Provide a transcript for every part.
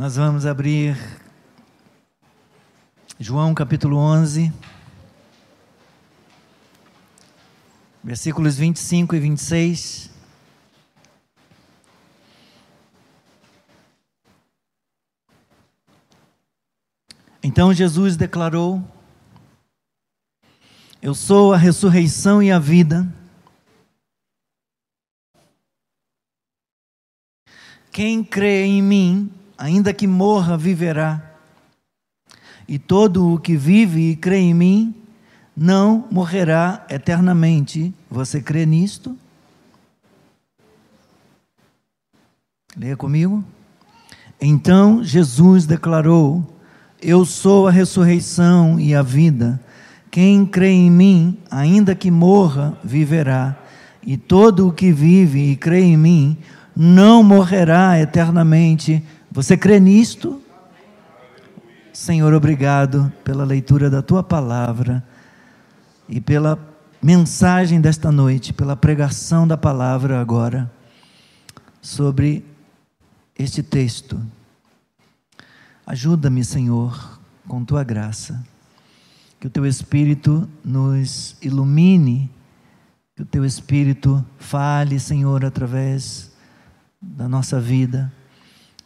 Nós vamos abrir João capítulo 11, versículos 25 e 26. Então Jesus declarou: Eu sou a ressurreição e a vida. Quem crê em mim, ainda que morra, viverá. E todo o que vive e crê em mim, não morrerá eternamente. Você crê nisto? Leia comigo. Então Jesus declarou: Eu sou a ressurreição e a vida. Quem crê em mim, ainda que morra, viverá. E todo o que vive e crê em mim, não morrerá eternamente. Você crê nisto? Senhor, obrigado pela leitura da tua palavra e pela mensagem desta noite, pela pregação da palavra agora sobre este texto. Ajuda-me, Senhor, com tua graça, que o teu Espírito nos ilumine, que o teu Espírito fale, Senhor, através da nossa vida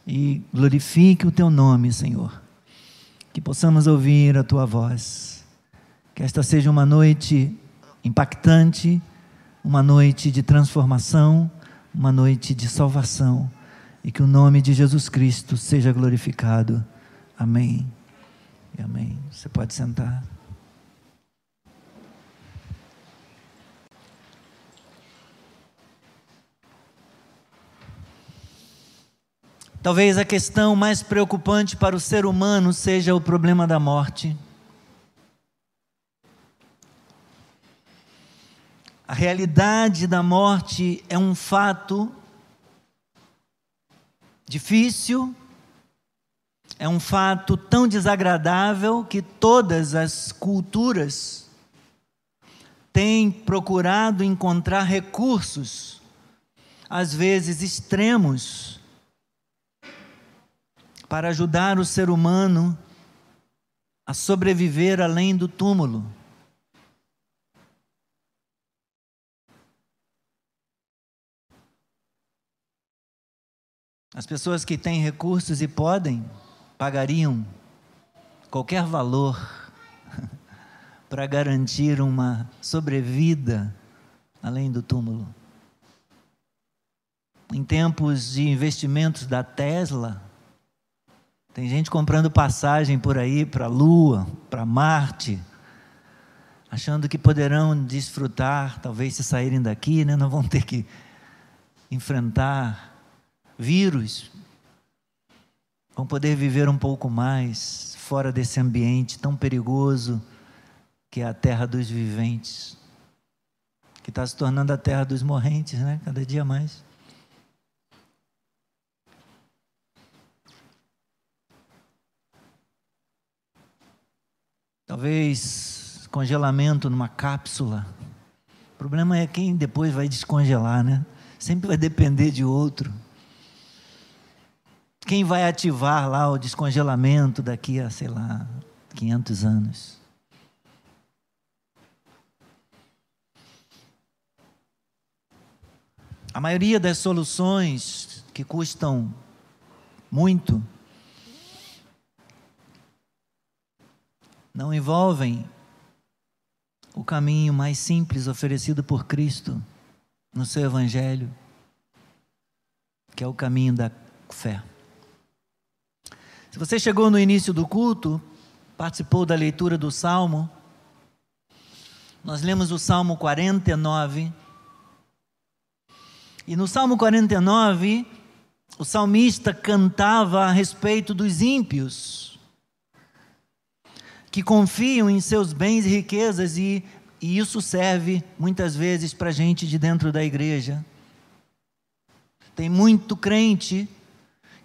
e glorifique o teu nome, Senhor. Que possamos ouvir a tua voz. Que esta seja uma noite impactante, uma noite de transformação, uma noite de salvação e que o nome de Jesus Cristo seja glorificado. Amém. E amém. Você pode sentar. Talvez a questão mais preocupante para o ser humano seja o problema da morte. A realidade da morte é um fato difícil, é um fato tão desagradável que todas as culturas têm procurado encontrar recursos, às vezes extremos, para ajudar o ser humano a sobreviver além do túmulo. As pessoas que têm recursos e podem, pagariam qualquer valor para garantir uma sobrevida além do túmulo. Em tempos de investimentos da Tesla, tem gente comprando passagem por aí para a Lua, para Marte, achando que poderão desfrutar, talvez se saírem daqui, né, não vão ter que enfrentar vírus, vão poder viver um pouco mais fora desse ambiente tão perigoso que é a terra dos viventes, que está se tornando a terra dos morrentes, né? Cada dia mais. Talvez congelamento numa cápsula. O problema é quem depois vai descongelar, né? Sempre vai depender de outro. Quem vai ativar lá o descongelamento daqui a, sei lá, 500 anos? A maioria das soluções que custam muito não envolvem o caminho mais simples oferecido por Cristo no seu Evangelho, que é o caminho da fé. Se você chegou no início do culto, participou da leitura do Salmo, nós lemos o Salmo 49. E no Salmo 49, o salmista cantava a respeito dos ímpios que confiam em seus bens e riquezas, e, e isso serve muitas vezes para gente de dentro da igreja. Tem muito crente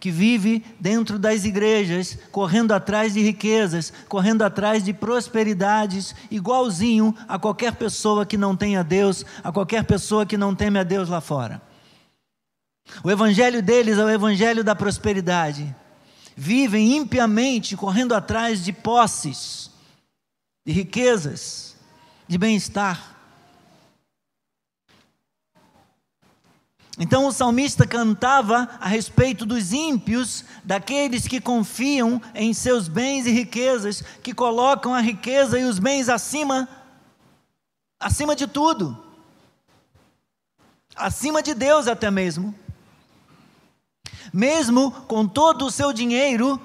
que vive dentro das igrejas, correndo atrás de riquezas, correndo atrás de prosperidades, igualzinho a qualquer pessoa que não tenha Deus, a qualquer pessoa que não teme a Deus lá fora. O evangelho deles é o evangelho da prosperidade. Vivem impiamente correndo atrás de posses, de riquezas, de bem-estar. Então o salmista cantava a respeito dos ímpios, daqueles que confiam em seus bens e riquezas, que colocam a riqueza e os bens acima acima de tudo. Acima de Deus até mesmo. Mesmo com todo o seu dinheiro,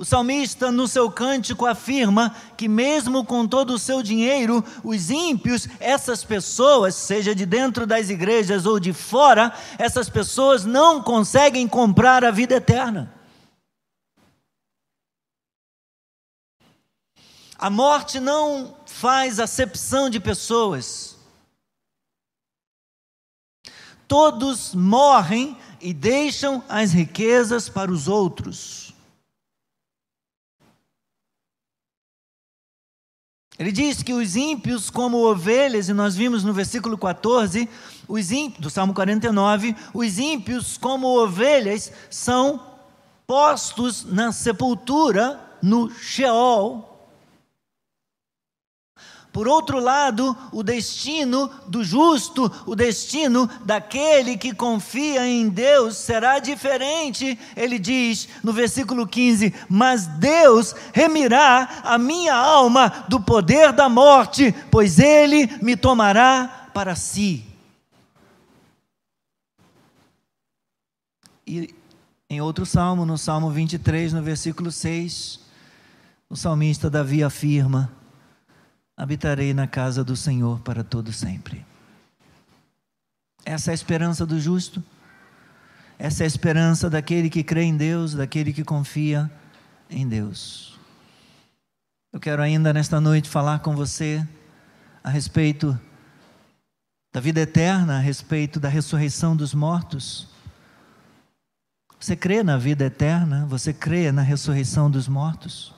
o salmista, no seu cântico, afirma que, mesmo com todo o seu dinheiro, os ímpios, essas pessoas, seja de dentro das igrejas ou de fora, essas pessoas não conseguem comprar a vida eterna. A morte não faz acepção de pessoas. Todos morrem e deixam as riquezas para os outros. Ele diz que os ímpios, como ovelhas, e nós vimos no versículo 14, os ímpios, do Salmo 49, os ímpios, como ovelhas, são postos na sepultura, no Sheol, por outro lado, o destino do justo, o destino daquele que confia em Deus será diferente. Ele diz no versículo 15: Mas Deus remirá a minha alma do poder da morte, pois ele me tomará para si. E em outro salmo, no Salmo 23, no versículo 6, o salmista Davi afirma: habitarei na casa do Senhor para todo sempre. Essa é a esperança do justo. Essa é a esperança daquele que crê em Deus, daquele que confia em Deus. Eu quero ainda nesta noite falar com você a respeito da vida eterna, a respeito da ressurreição dos mortos. Você crê na vida eterna? Você crê na ressurreição dos mortos?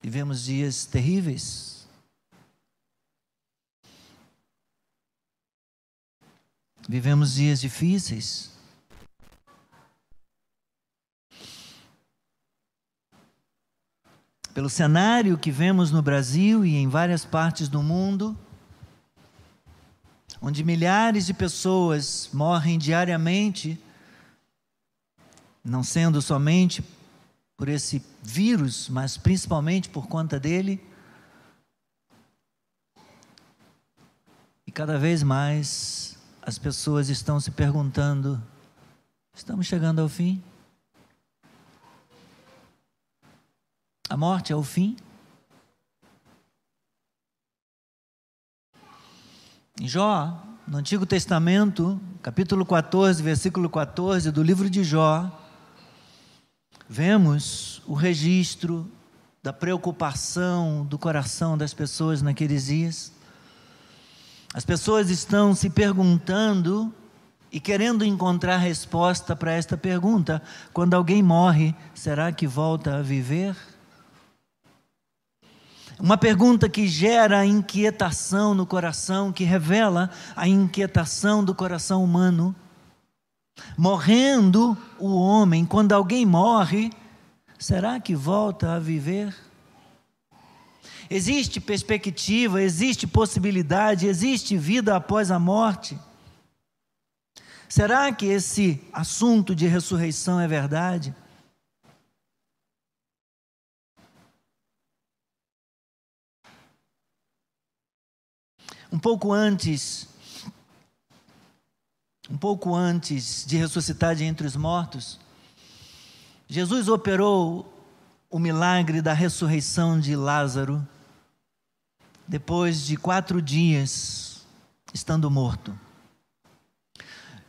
Vivemos dias terríveis. Vivemos dias difíceis. Pelo cenário que vemos no Brasil e em várias partes do mundo, onde milhares de pessoas morrem diariamente, não sendo somente por esse vírus, mas principalmente por conta dele. E cada vez mais as pessoas estão se perguntando: estamos chegando ao fim? A morte é o fim? Em Jó, no Antigo Testamento, capítulo 14, versículo 14 do livro de Jó, vemos o registro da preocupação do coração das pessoas naqueles dias. As pessoas estão se perguntando e querendo encontrar resposta para esta pergunta: quando alguém morre, será que volta a viver? Uma pergunta que gera inquietação no coração, que revela a inquietação do coração humano. Morrendo o homem, quando alguém morre, será que volta a viver? Existe perspectiva, existe possibilidade, existe vida após a morte? Será que esse assunto de ressurreição é verdade? Um pouco antes um pouco antes de ressuscitar de entre os mortos, Jesus operou o milagre da ressurreição de Lázaro, depois de quatro dias estando morto.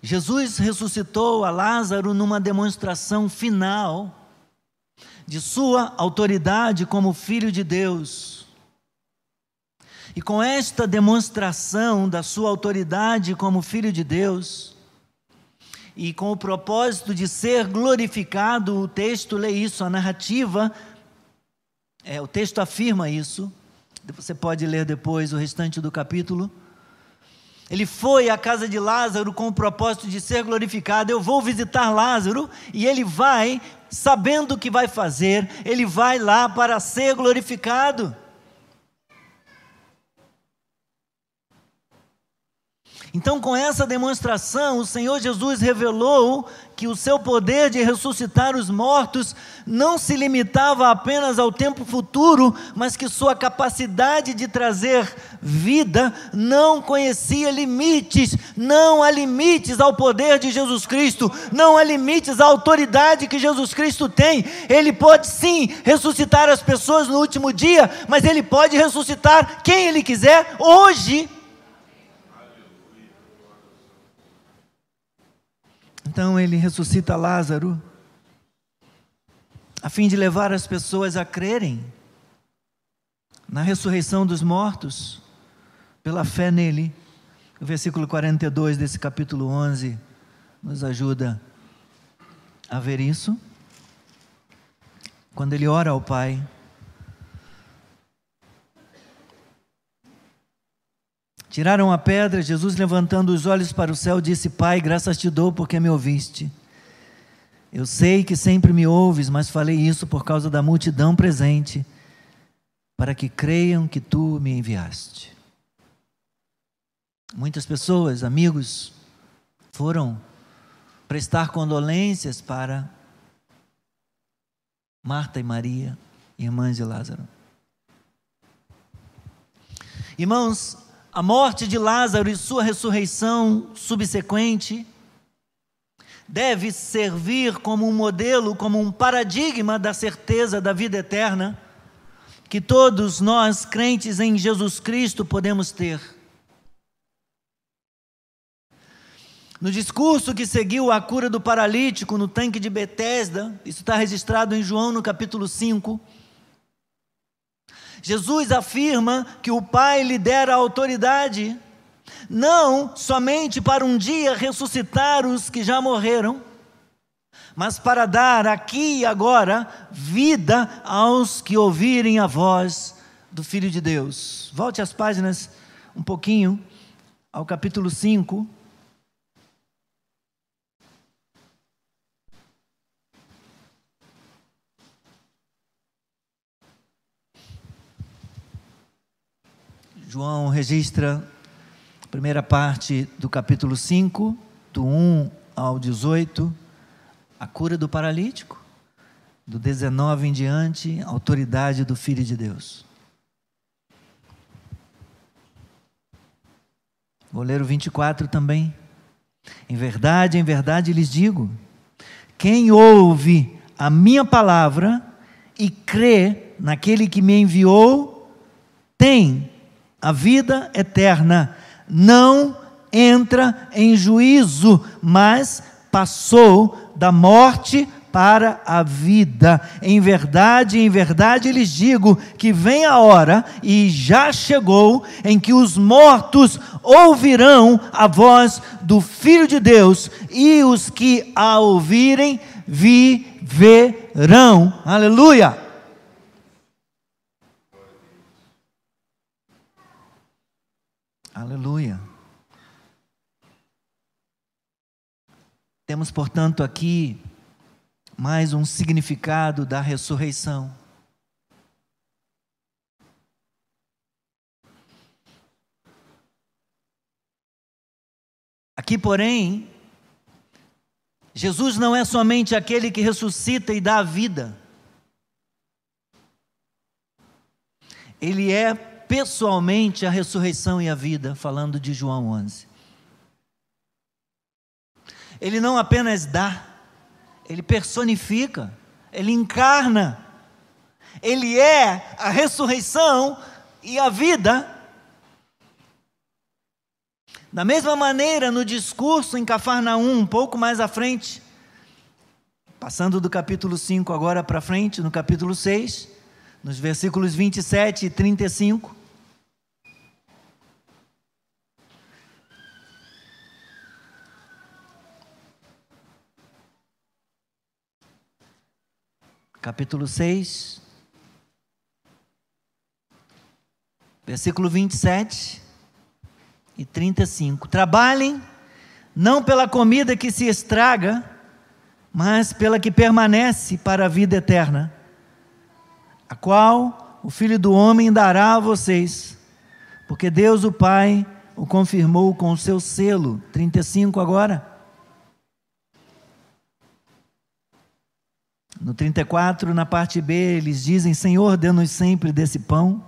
Jesus ressuscitou a Lázaro numa demonstração final de sua autoridade como Filho de Deus. E com esta demonstração da sua autoridade como Filho de Deus, e com o propósito de ser glorificado, o texto lê isso, a narrativa, é, o texto afirma isso. Você pode ler depois o restante do capítulo. Ele foi à casa de Lázaro com o propósito de ser glorificado. Eu vou visitar Lázaro e ele vai, sabendo o que vai fazer, ele vai lá para ser glorificado. Então, com essa demonstração, o Senhor Jesus revelou que o seu poder de ressuscitar os mortos não se limitava apenas ao tempo futuro, mas que sua capacidade de trazer vida não conhecia limites. Não há limites ao poder de Jesus Cristo, não há limites à autoridade que Jesus Cristo tem. Ele pode sim ressuscitar as pessoas no último dia, mas ele pode ressuscitar quem ele quiser hoje. Então ele ressuscita Lázaro, a fim de levar as pessoas a crerem na ressurreição dos mortos, pela fé nele. O versículo 42 desse capítulo 11 nos ajuda a ver isso. Quando ele ora ao Pai, Tiraram a pedra, Jesus levantando os olhos para o céu disse: Pai, graças te dou porque me ouviste. Eu sei que sempre me ouves, mas falei isso por causa da multidão presente, para que creiam que tu me enviaste. Muitas pessoas, amigos, foram prestar condolências para Marta e Maria, irmãs de Lázaro. Irmãos, a morte de Lázaro e sua ressurreição subsequente deve servir como um modelo, como um paradigma da certeza da vida eterna que todos nós, crentes em Jesus Cristo, podemos ter. No discurso que seguiu a cura do paralítico no tanque de Betesda, isso está registrado em João no capítulo 5, Jesus afirma que o Pai lhe dera autoridade, não somente para um dia ressuscitar os que já morreram, mas para dar aqui e agora vida aos que ouvirem a voz do Filho de Deus. Volte as páginas um pouquinho ao capítulo 5. João registra a primeira parte do capítulo 5, do 1 ao 18, a cura do paralítico, do 19 em diante, a autoridade do Filho de Deus. Vou ler o 24 também. Em verdade, em verdade lhes digo: quem ouve a minha palavra e crê naquele que me enviou, tem a vida eterna, não entra em juízo, mas passou da morte para a vida. Em verdade, em verdade lhes digo que vem a hora, e já chegou, em que os mortos ouvirão a voz do Filho de Deus, e os que a ouvirem viverão. Aleluia! Aleluia. Temos, portanto, aqui mais um significado da ressurreição. Aqui, porém, Jesus não é somente aquele que ressuscita e dá a vida. Ele é pessoalmente a ressurreição e a vida, falando de João 11. Ele não apenas dá, ele personifica, ele encarna, ele é a ressurreição e a vida. Da mesma maneira, no discurso em Cafarnaum, um pouco mais à frente, passando do capítulo 5 agora para frente, no capítulo 6, nos versículos 27 e 35, capítulo 6, versículo 27 e 35. Trabalhem não pela comida que se estraga, mas pela que permanece para a vida eterna, a qual o Filho do Homem dará a vocês, porque Deus o Pai o confirmou com o seu selo. 35 agora. No 34, na parte B, eles dizem: Senhor, dê-nos sempre desse pão.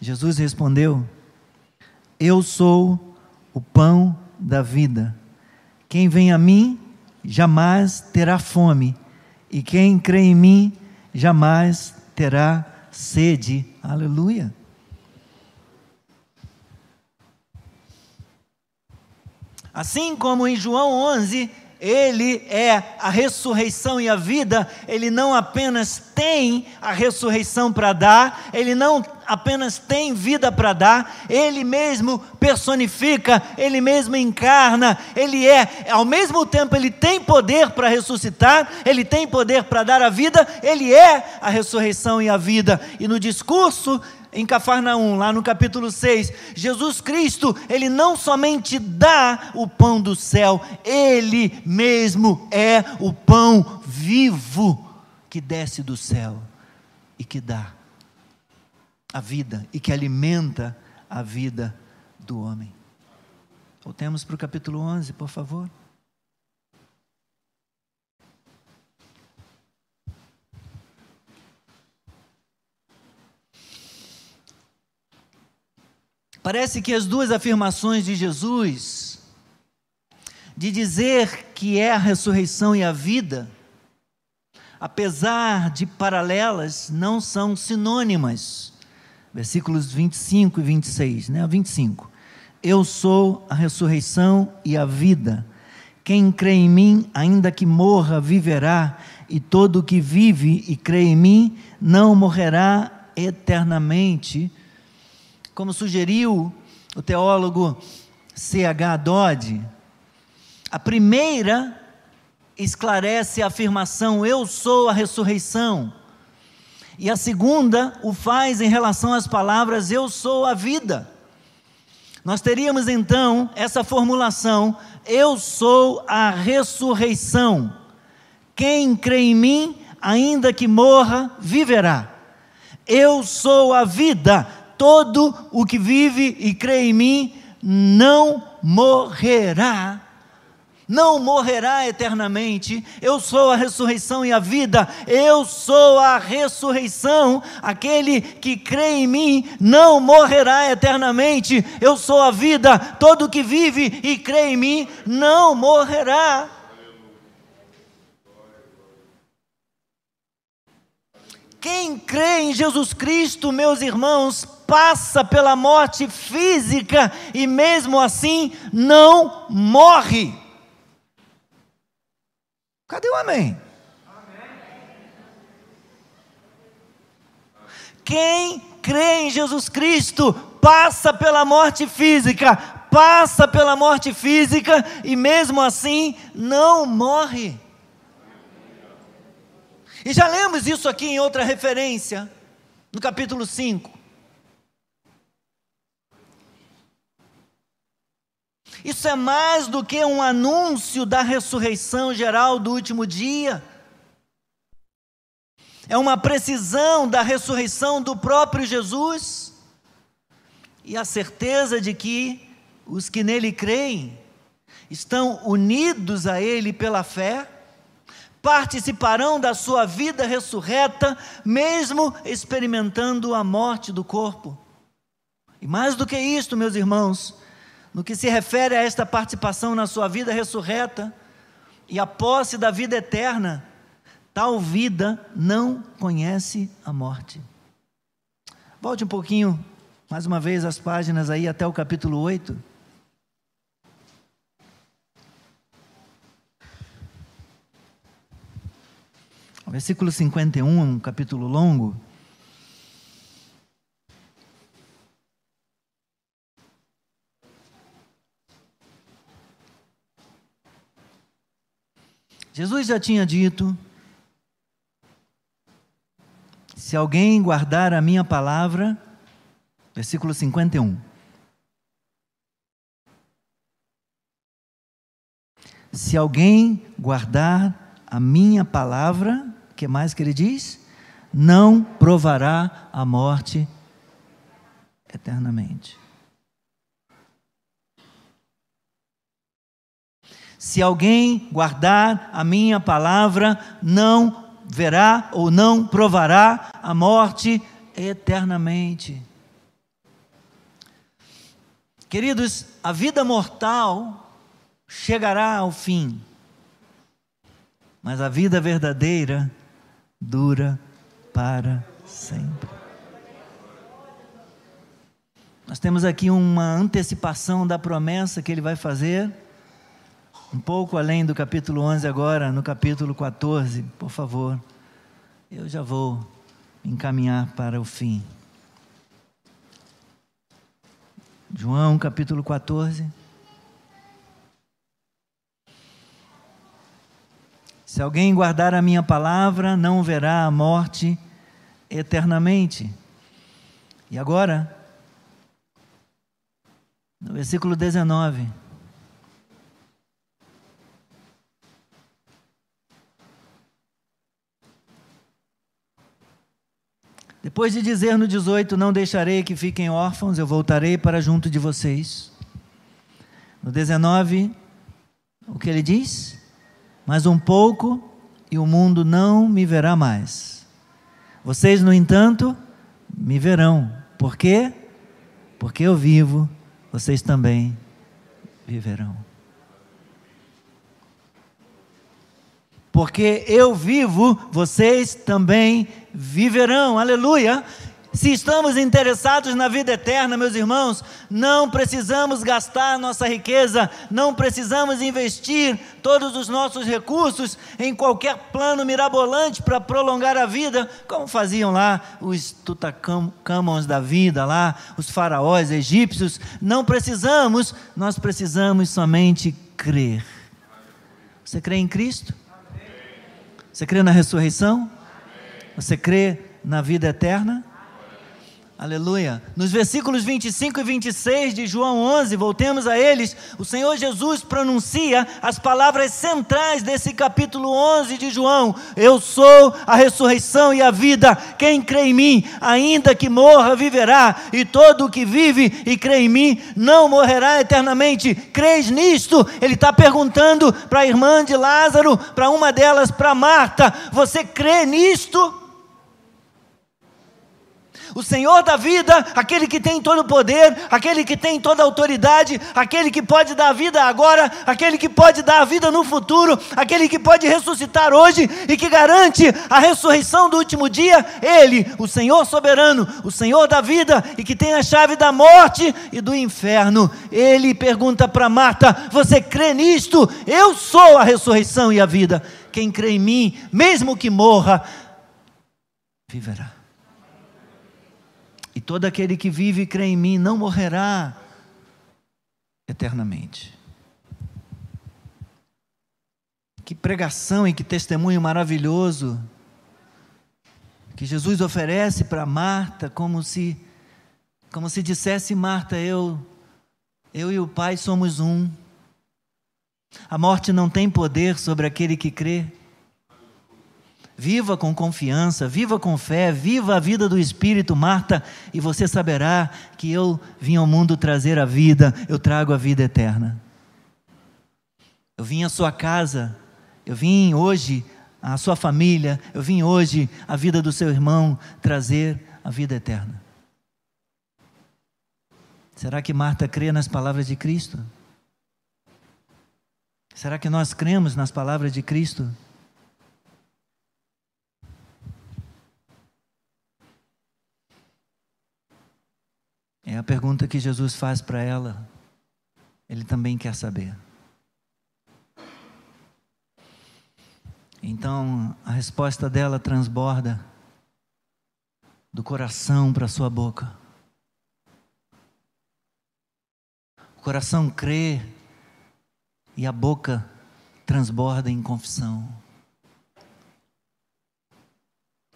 Jesus respondeu: Eu sou o pão da vida. Quem vem a mim jamais terá fome, e quem crê em mim jamais terá sede. Aleluia. Assim como em João 11, ele é a ressurreição e a vida, ele não apenas tem a ressurreição para dar, ele não apenas tem vida para dar, ele mesmo personifica, ele mesmo encarna, ele é, ao mesmo tempo ele tem poder para ressuscitar, ele tem poder para dar a vida, ele é a ressurreição e a vida. E no discurso em Cafarnaum, lá no capítulo 6, Jesus Cristo, ele não somente dá o pão do céu, ele mesmo é o pão vivo que desce do céu e que dá a vida e que alimenta a vida do homem. Voltemos para o capítulo 11, por favor. Parece que as duas afirmações de Jesus, de dizer que é a ressurreição e a vida, apesar de paralelas, não são sinônimas. Versículos 25 e 26, né? 25. Eu sou a ressurreição e a vida. Quem crê em mim, ainda que morra, viverá, e todo o que vive e crê em mim não morrerá eternamente como sugeriu o teólogo C.H. Dodd, a primeira esclarece a afirmação: Eu sou a ressurreição. E a segunda o faz em relação às palavras: Eu sou a vida. Nós teríamos então essa formulação: Eu sou a ressurreição. Quem crê em mim, ainda que morra, viverá. Eu sou a vida todo o que vive e crê em mim não morrerá. Não morrerá eternamente. Eu sou a ressurreição e a vida. Eu sou a ressurreição. Aquele que crê em mim não morrerá eternamente. Eu sou a vida. Todo que vive e crê em mim não morrerá. Quem crê em Jesus Cristo, meus irmãos, passa pela morte física e mesmo assim não morre. Cadê o amém? Quem crê em Jesus Cristo passa pela morte física, passa pela morte física e mesmo assim não morre. E já lemos isso aqui em outra referência, no capítulo 5. Isso é mais do que um anúncio da ressurreição geral do último dia. É uma precisão da ressurreição do próprio Jesus e a certeza de que os que nele creem estão unidos a Ele pela fé participarão da sua vida ressurreta, mesmo experimentando a morte do corpo. E mais do que isto, meus irmãos, no que se refere a esta participação na sua vida ressurreta e a posse da vida eterna, tal vida não conhece a morte. Volte um pouquinho, mais uma vez, as páginas aí até o capítulo 8. Versículo versículo 51 um, um capítulo longo. Jesus já tinha dito: Se alguém guardar a minha palavra, versículo 51. Se alguém guardar a minha palavra, que mais que ele diz? Não provará a morte eternamente. Se alguém guardar a minha palavra, não verá ou não provará a morte eternamente. Queridos, a vida mortal chegará ao fim, mas a vida verdadeira dura para sempre. Nós temos aqui uma antecipação da promessa que ele vai fazer, um pouco além do capítulo 11, agora no capítulo 14, por favor. Eu já vou encaminhar para o fim. João capítulo 14. Se alguém guardar a minha palavra, não verá a morte eternamente. E agora, no versículo 19. Depois de dizer no 18: Não deixarei que fiquem órfãos, eu voltarei para junto de vocês. No 19, o que ele diz? Mas um pouco e o mundo não me verá mais. Vocês, no entanto, me verão. Por quê? Porque eu vivo, vocês também viverão. Porque eu vivo, vocês também viverão. Aleluia. Se estamos interessados na vida eterna, meus irmãos, não precisamos gastar nossa riqueza, não precisamos investir todos os nossos recursos em qualquer plano mirabolante para prolongar a vida, como faziam lá os tutacamons da vida, lá os faraós egípcios. Não precisamos, nós precisamos somente crer. Você crê em Cristo? Você crê na ressurreição? Você crê na vida eterna? Aleluia. Nos versículos 25 e 26 de João 11, voltemos a eles, o Senhor Jesus pronuncia as palavras centrais desse capítulo 11 de João: Eu sou a ressurreição e a vida. Quem crê em mim, ainda que morra, viverá, e todo o que vive e crê em mim não morrerá eternamente. Crês nisto? Ele está perguntando para a irmã de Lázaro, para uma delas, para Marta: Você crê nisto? O Senhor da vida, aquele que tem todo o poder, aquele que tem toda a autoridade, aquele que pode dar a vida agora, aquele que pode dar a vida no futuro, aquele que pode ressuscitar hoje e que garante a ressurreição do último dia, Ele, o Senhor soberano, o Senhor da vida e que tem a chave da morte e do inferno. Ele pergunta para Marta: Você crê nisto? Eu sou a ressurreição e a vida. Quem crê em mim, mesmo que morra, viverá. Todo aquele que vive e crê em mim não morrerá eternamente. Que pregação e que testemunho maravilhoso que Jesus oferece para Marta, como se como se dissesse Marta, eu eu e o Pai somos um. A morte não tem poder sobre aquele que crê. Viva com confiança, viva com fé, viva a vida do Espírito, Marta, e você saberá que eu vim ao mundo trazer a vida, eu trago a vida eterna. Eu vim à sua casa, eu vim hoje à sua família, eu vim hoje à vida do seu irmão trazer a vida eterna. Será que Marta crê nas palavras de Cristo? Será que nós cremos nas palavras de Cristo? É a pergunta que Jesus faz para ela. Ele também quer saber. Então, a resposta dela transborda do coração para sua boca. O coração crê e a boca transborda em confissão.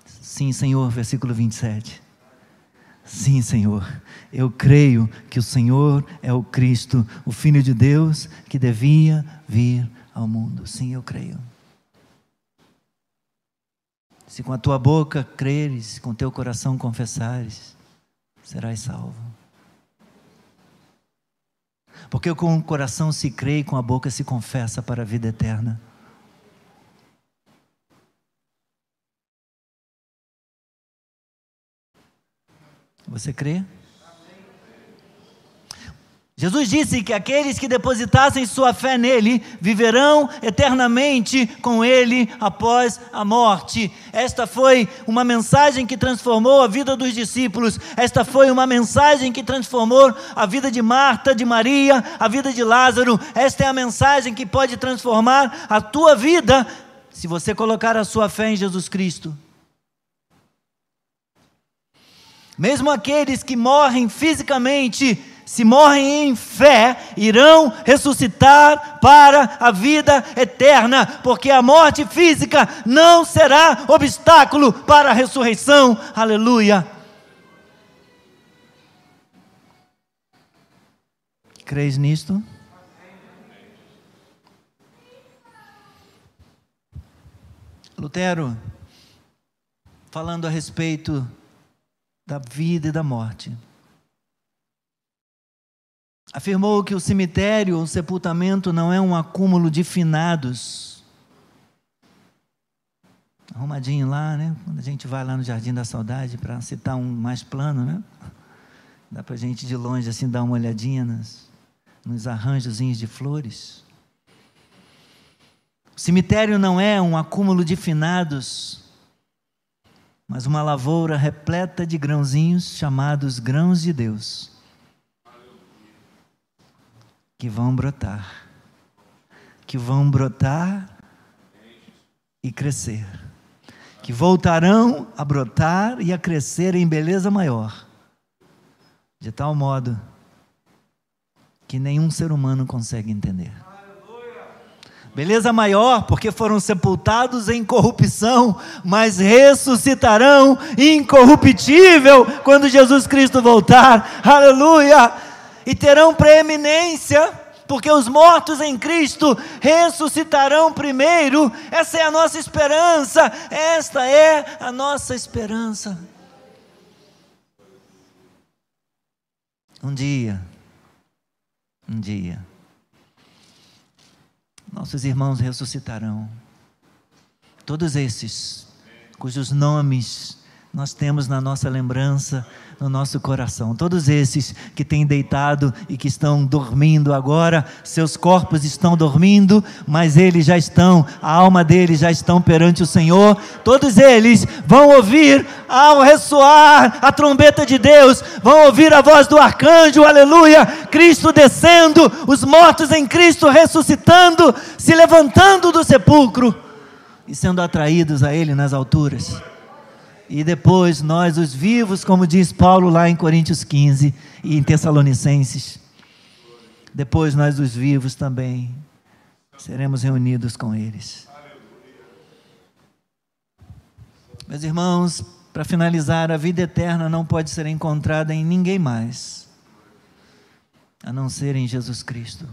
Sim, Senhor, versículo 27. Sim, Senhor, eu creio que o Senhor é o Cristo, o Filho de Deus que devia vir ao mundo. Sim, eu creio. Se com a tua boca creres, com teu coração confessares, serás salvo. Porque com o coração se crê e com a boca se confessa para a vida eterna. Você crê? Jesus disse que aqueles que depositassem sua fé nele viverão eternamente com ele após a morte. Esta foi uma mensagem que transformou a vida dos discípulos. Esta foi uma mensagem que transformou a vida de Marta, de Maria, a vida de Lázaro. Esta é a mensagem que pode transformar a tua vida se você colocar a sua fé em Jesus Cristo. Mesmo aqueles que morrem fisicamente, se morrem em fé, irão ressuscitar para a vida eterna, porque a morte física não será obstáculo para a ressurreição. Aleluia. Creis nisto? Lutero, falando a respeito da vida e da morte afirmou que o cemitério, o sepultamento, não é um acúmulo de finados. Arrumadinho lá, né? Quando a gente vai lá no Jardim da Saudade, para citar um mais plano, né? Dá para a gente de longe assim dar uma olhadinha nas, nos arranjozinhos de flores. O cemitério não é um acúmulo de finados, mas uma lavoura repleta de grãozinhos chamados grãos de Deus que vão brotar, que vão brotar e crescer, que voltarão a brotar e a crescer em beleza maior, de tal modo que nenhum ser humano consegue entender. Beleza maior, porque foram sepultados em corrupção, mas ressuscitarão incorruptível quando Jesus Cristo voltar. Aleluia! e terão preeminência, porque os mortos em Cristo ressuscitarão primeiro. Essa é a nossa esperança, esta é a nossa esperança. Um dia, um dia, nossos irmãos ressuscitarão. Todos esses, cujos nomes nós temos na nossa lembrança, no nosso coração. Todos esses que têm deitado e que estão dormindo agora, seus corpos estão dormindo, mas eles já estão, a alma deles já estão perante o Senhor. Todos eles vão ouvir ao ressoar a trombeta de Deus, vão ouvir a voz do arcanjo, aleluia, Cristo descendo, os mortos em Cristo ressuscitando, se levantando do sepulcro e sendo atraídos a Ele nas alturas. E depois nós, os vivos, como diz Paulo lá em Coríntios 15 e em Tessalonicenses, depois nós, os vivos, também seremos reunidos com eles. Meus irmãos, para finalizar, a vida eterna não pode ser encontrada em ninguém mais, a não ser em Jesus Cristo.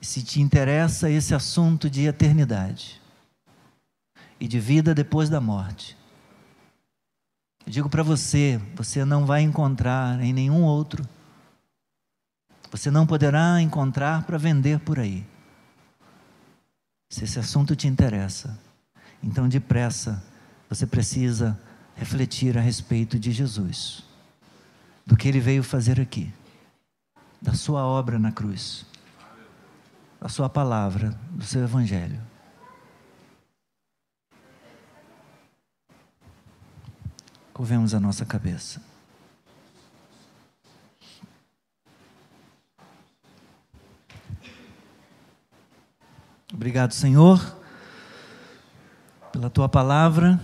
Se te interessa esse assunto de eternidade, e de vida depois da morte. Eu digo para você: você não vai encontrar em nenhum outro, você não poderá encontrar para vender por aí. Se esse assunto te interessa, então depressa você precisa refletir a respeito de Jesus, do que ele veio fazer aqui, da sua obra na cruz, da sua palavra, do seu evangelho. Curvemos a nossa cabeça. Obrigado, Senhor, pela tua palavra.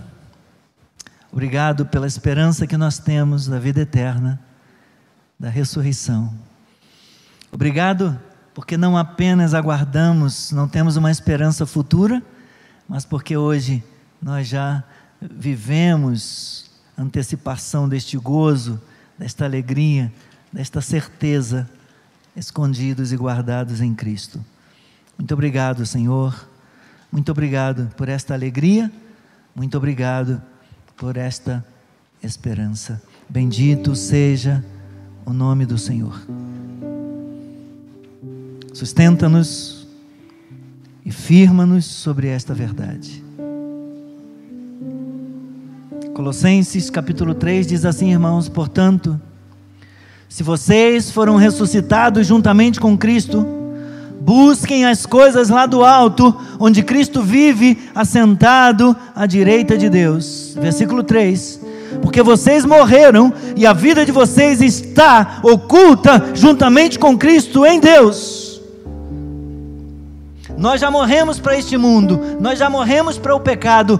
Obrigado pela esperança que nós temos da vida eterna, da ressurreição. Obrigado porque não apenas aguardamos, não temos uma esperança futura, mas porque hoje nós já vivemos antecipação deste gozo, desta alegria, desta certeza escondidos e guardados em Cristo. Muito obrigado, Senhor. Muito obrigado por esta alegria. Muito obrigado por esta esperança. Bendito seja o nome do Senhor. Sustenta-nos e firma-nos sobre esta verdade. Colossenses capítulo 3 diz assim, irmãos: portanto, se vocês foram ressuscitados juntamente com Cristo, busquem as coisas lá do alto, onde Cristo vive assentado à direita de Deus. Versículo 3. Porque vocês morreram e a vida de vocês está oculta juntamente com Cristo em Deus. Nós já morremos para este mundo, nós já morremos para o pecado,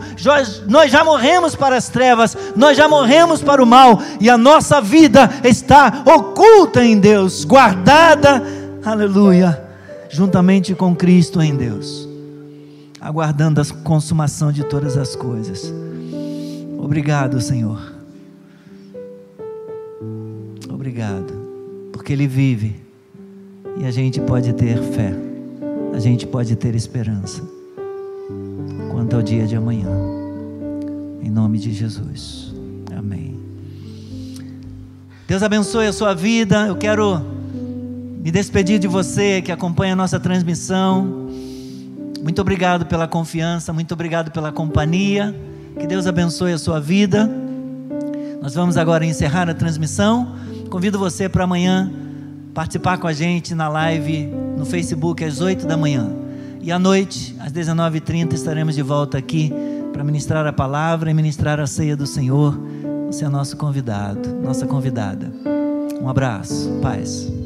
nós já morremos para as trevas, nós já morremos para o mal, e a nossa vida está oculta em Deus, guardada, aleluia, juntamente com Cristo em Deus, aguardando a consumação de todas as coisas. Obrigado, Senhor. Obrigado, porque Ele vive e a gente pode ter fé a gente pode ter esperança quanto ao dia de amanhã. Em nome de Jesus. Amém. Deus abençoe a sua vida. Eu quero me despedir de você que acompanha a nossa transmissão. Muito obrigado pela confiança, muito obrigado pela companhia. Que Deus abençoe a sua vida. Nós vamos agora encerrar a transmissão. Convido você para amanhã participar com a gente na live no Facebook às 8 da manhã. E à noite, às 19h30, estaremos de volta aqui para ministrar a palavra e ministrar a ceia do Senhor. Você é nosso convidado, nossa convidada. Um abraço, paz.